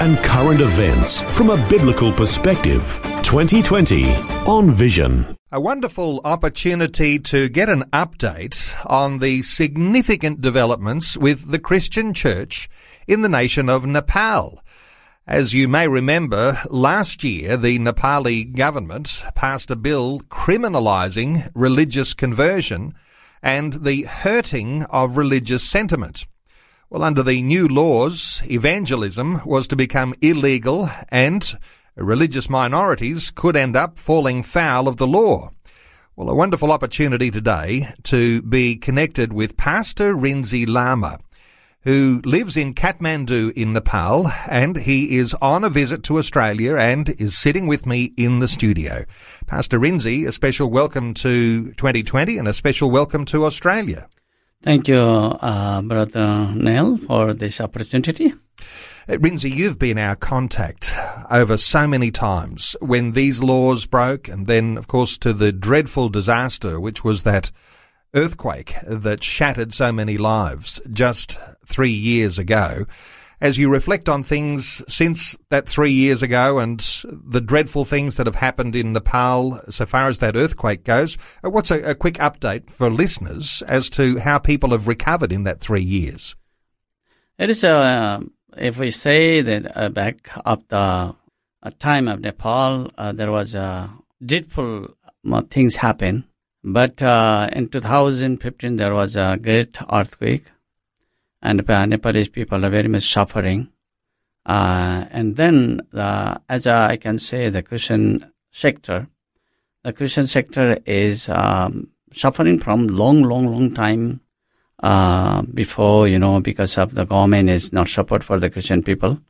and current events from a biblical perspective. 2020 on Vision. A wonderful opportunity to get an update on the significant developments with the Christian church in the nation of Nepal. As you may remember, last year the Nepali government passed a bill criminalising religious conversion and the hurting of religious sentiment. Well, under the new laws, evangelism was to become illegal and religious minorities could end up falling foul of the law. Well, a wonderful opportunity today to be connected with Pastor Rinzi Lama, who lives in Kathmandu in Nepal, and he is on a visit to Australia and is sitting with me in the studio. Pastor Rinzi, a special welcome to 2020 and a special welcome to Australia. Thank you, uh, Brother Neil, for this opportunity. Rinzi, you've been our contact over so many times when these laws broke, and then, of course, to the dreadful disaster, which was that earthquake that shattered so many lives just three years ago as you reflect on things since that three years ago and the dreadful things that have happened in Nepal so far as that earthquake goes, uh, what's a, a quick update for listeners as to how people have recovered in that three years? It is, uh, if we say that uh, back up the uh, time of Nepal, uh, there was uh, dreadful things happen. But in 2015, there was a great earthquake and Nepalese people are very much suffering. Uh, and then, uh, as I can say, the Christian sector, the Christian sector is um, suffering from long, long, long time uh, before, you know, because of the government is not support for the Christian people.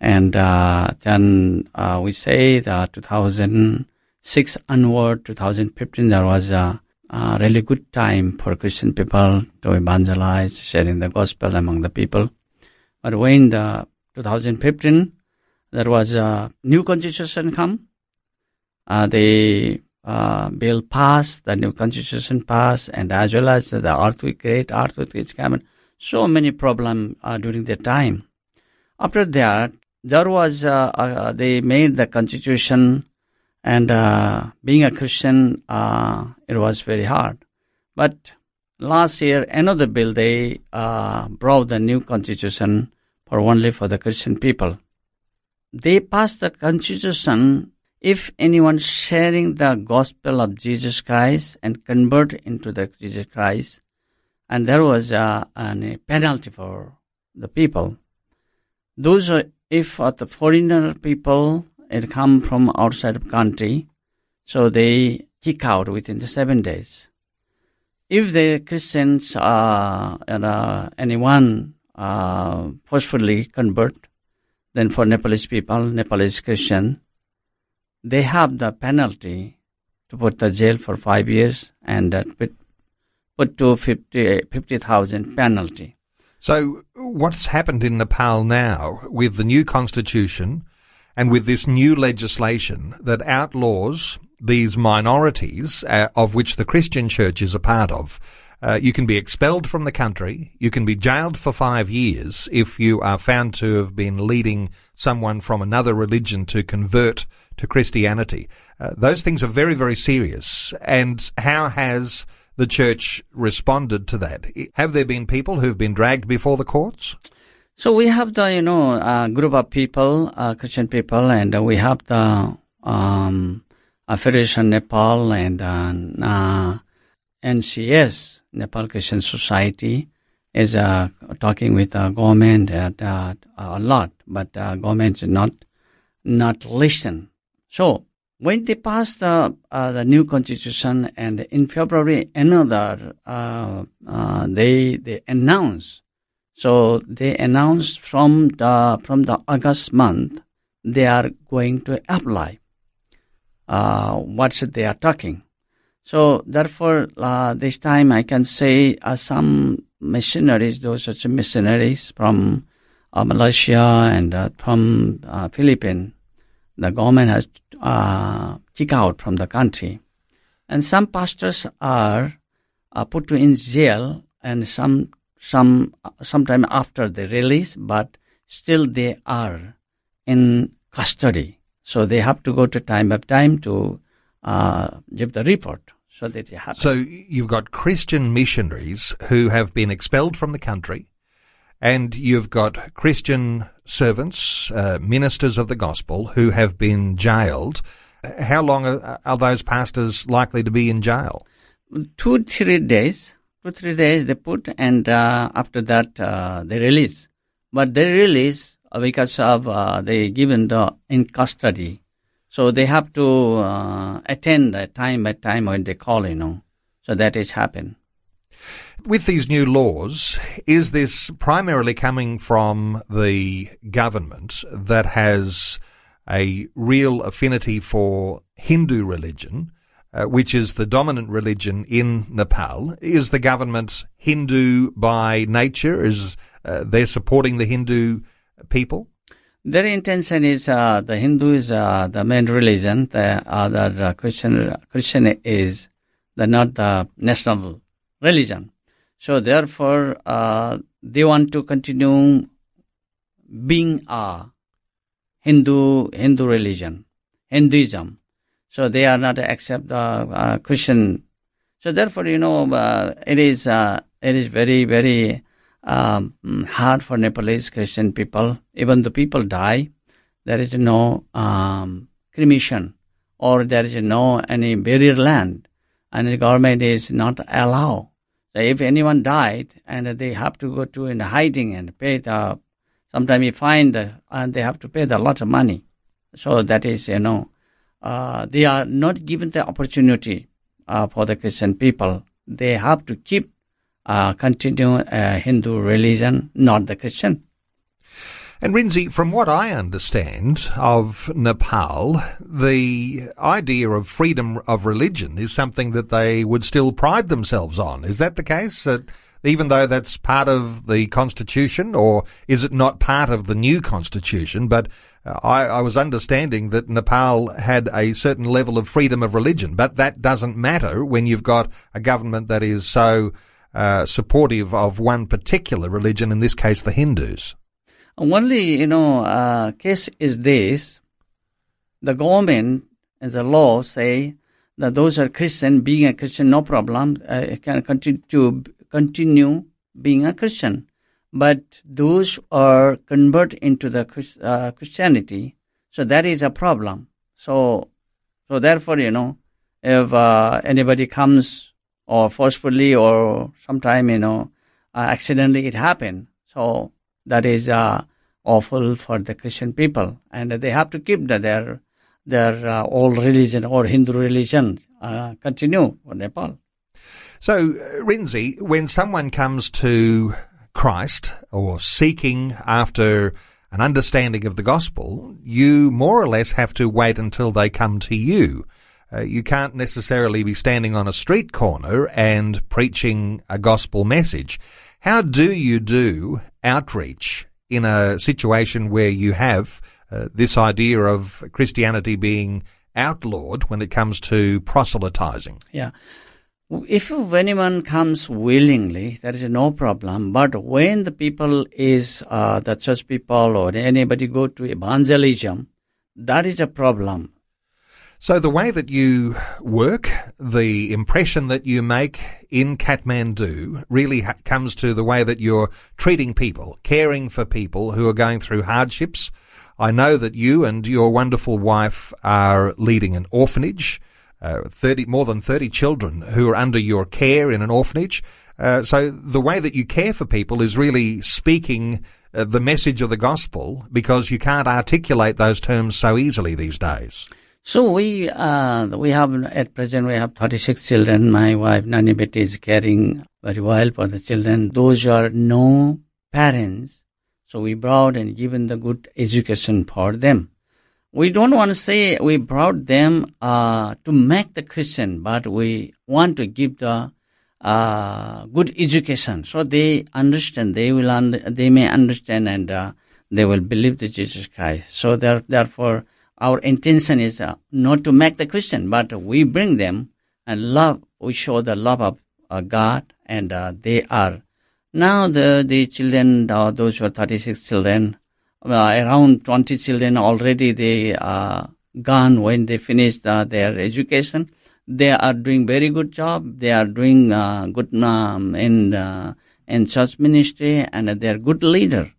And uh, then uh, we say that 2006 onward, 2015, there was a a really good time for Christian people to evangelize, sharing the gospel among the people. But when the 2015, there was a new constitution come, uh, the uh, bill passed, the new constitution passed, and as well as the earthquake, great earthquake which came, so many problems uh, during that time. After that, there was, uh, uh, they made the constitution and uh, being a Christian, uh, it was very hard. But last year, another bill they uh, brought the new constitution for only for the Christian people. They passed the constitution if anyone sharing the gospel of Jesus Christ and convert into the Jesus Christ, and there was a, a penalty for the people. Those, if the foreigner people it come from outside of country, so they kick out within the seven days. If the Christians, uh, uh, anyone uh, forcefully convert, then for Nepalese people, Nepalese Christian, they have the penalty to put the jail for five years and uh, put, put to 50,000 50, penalty. So what's happened in Nepal now with the new constitution and with this new legislation that outlaws these minorities, uh, of which the Christian church is a part of, uh, you can be expelled from the country. You can be jailed for five years if you are found to have been leading someone from another religion to convert to Christianity. Uh, those things are very, very serious. And how has the church responded to that? Have there been people who've been dragged before the courts? So we have the you know uh, group of people, uh, Christian people, and uh, we have the um, Federation Nepal and uh, NCS Nepal Christian Society is uh, talking with the government uh, a lot, but government is not not listen. So when they passed the the new constitution, and in February another they they announced so they announced from the from the August month they are going to apply. uh, what they are talking. So therefore, uh, this time I can say uh, some missionaries, those such missionaries from uh, Malaysia and uh, from uh, Philippines, the government has uh, kicked out from the country, and some pastors are uh, put in jail, and some some sometime after the release, but still they are in custody. So they have to go to time by time to uh, give the report so that it happens. So you've got Christian missionaries who have been expelled from the country, and you've got Christian servants, uh, ministers of the gospel, who have been jailed. How long are, are those pastors likely to be in jail? two three days two three days they put and uh, after that uh, they release. But they release uh, because of uh, they given the in custody. So they have to uh, attend time by time when they call you know. So that is happen. With these new laws, is this primarily coming from the government that has a real affinity for Hindu religion, uh, which is the dominant religion in Nepal? Is the government Hindu by nature? Is uh, they supporting the Hindu people? Their intention is uh, the Hindu is uh, the main religion. The other uh, Christian Christian is the not the national religion. So therefore, they want to continue being a Hindu Hindu religion, Hinduism. So they are not accept the uh, Christian. So therefore, you know, uh, it is uh, it is very very um, hard for Nepalese Christian people. Even the people die, there is no um, cremation or there is no any burial land, and the government is not allow. So if anyone died and they have to go to in hiding and pay the, sometimes you find uh, and they have to pay the lot of money. So that is you know, uh, they are not given the opportunity uh, for the Christian people. They have to keep uh, continue uh, Hindu religion, not the Christian. And Rinzi, from what I understand of Nepal, the idea of freedom of religion is something that they would still pride themselves on. Is that the case? That even though that's part of the constitution, or is it not part of the new constitution? But I, I was understanding that Nepal had a certain level of freedom of religion, but that doesn't matter when you've got a government that is so uh, supportive of one particular religion, in this case, the Hindus. Only, you know, uh, case is this. The government and the law say that those are Christian, being a Christian, no problem, uh, can continue to continue being a Christian. But those are convert into the uh, Christianity, so that is a problem. So, so therefore, you know, if uh, anybody comes or forcefully or sometime, you know, uh, accidentally it happened. So that is uh, awful for the Christian people, and they have to keep the, their their uh, old religion or Hindu religion uh, continue for Nepal. So, Rinzi, when someone comes to Christ or seeking after an understanding of the gospel, you more or less have to wait until they come to you. Uh, you can't necessarily be standing on a street corner and preaching a gospel message. How do you do outreach in a situation where you have uh, this idea of Christianity being outlawed when it comes to proselytizing? Yeah. If anyone comes willingly, there is no problem. But when the people is uh, the church people or anybody go to evangelism, that is a problem. So the way that you work, the impression that you make in Kathmandu really ha- comes to the way that you're treating people, caring for people who are going through hardships. I know that you and your wonderful wife are leading an orphanage, uh, 30, more than 30 children who are under your care in an orphanage. Uh, so the way that you care for people is really speaking uh, the message of the gospel because you can't articulate those terms so easily these days. So we uh, we have at present we have 36 children. My wife Nani Betty is caring very well for the children. Those are no parents, so we brought and given the good education for them. We don't want to say we brought them uh, to make the Christian, but we want to give the uh, good education so they understand. They will un- they may understand and uh, they will believe the Jesus Christ. So there, therefore, our intention is uh, not to make the Christian, but we bring them and love. We show the love of uh, God, and uh, they are now the the children. those who are thirty six children around 20 children already they are gone when they finish uh, their education. They are doing very good job. They are doing uh, good um, in uh, in church ministry and they are good leader.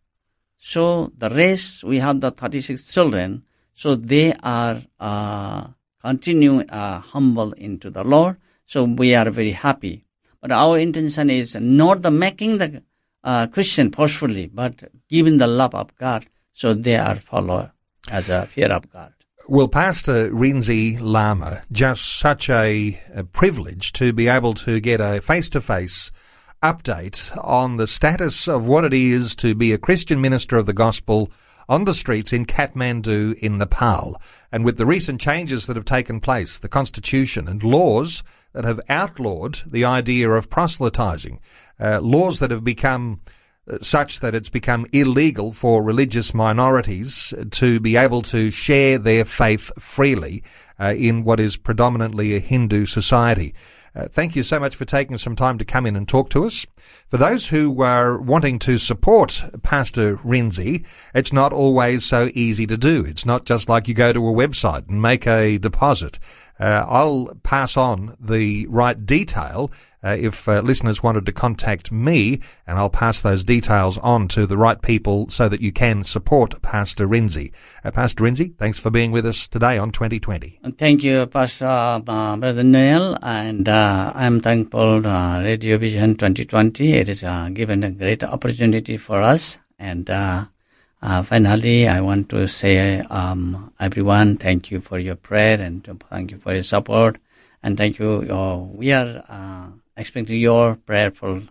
So the rest we have the 36 children. So they are uh, continue uh, humble into the Lord. So we are very happy. But our intention is not the making the uh, Christian forcefully, but giving the love of God so they are follow as a fear of God. Well, Pastor Rinzi Lama, just such a, a privilege to be able to get a face-to-face update on the status of what it is to be a Christian minister of the gospel on the streets in Kathmandu in Nepal. And with the recent changes that have taken place, the constitution and laws that have outlawed the idea of proselytizing, uh, laws that have become such that it's become illegal for religious minorities to be able to share their faith freely uh, in what is predominantly a Hindu society. Uh, thank you so much for taking some time to come in and talk to us. For those who are wanting to support Pastor Rinzi, it's not always so easy to do. It's not just like you go to a website and make a deposit. Uh, I'll pass on the right detail uh, if uh, listeners wanted to contact me, and I'll pass those details on to the right people so that you can support Pastor Rinzi. Uh, Pastor Rinzi, thanks for being with us today on 2020. Thank you, Pastor uh, Brother Neil, and uh, I'm thankful uh, Radio Vision 2020. It has given a great opportunity for us, and finally, I want to say, um, everyone, thank you for your prayer and thank you for your support, and thank you. we are expecting your prayerful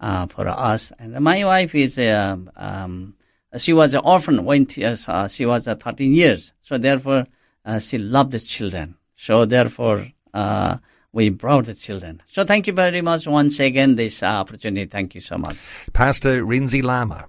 uh, for us. And my wife is uh, um, she was an orphan when uh, she was uh, 13 years. So therefore, uh, she loved the children. So therefore, uh, we brought the children. So thank you very much once again this opportunity. Thank you so much. Pastor Rinzi Lama.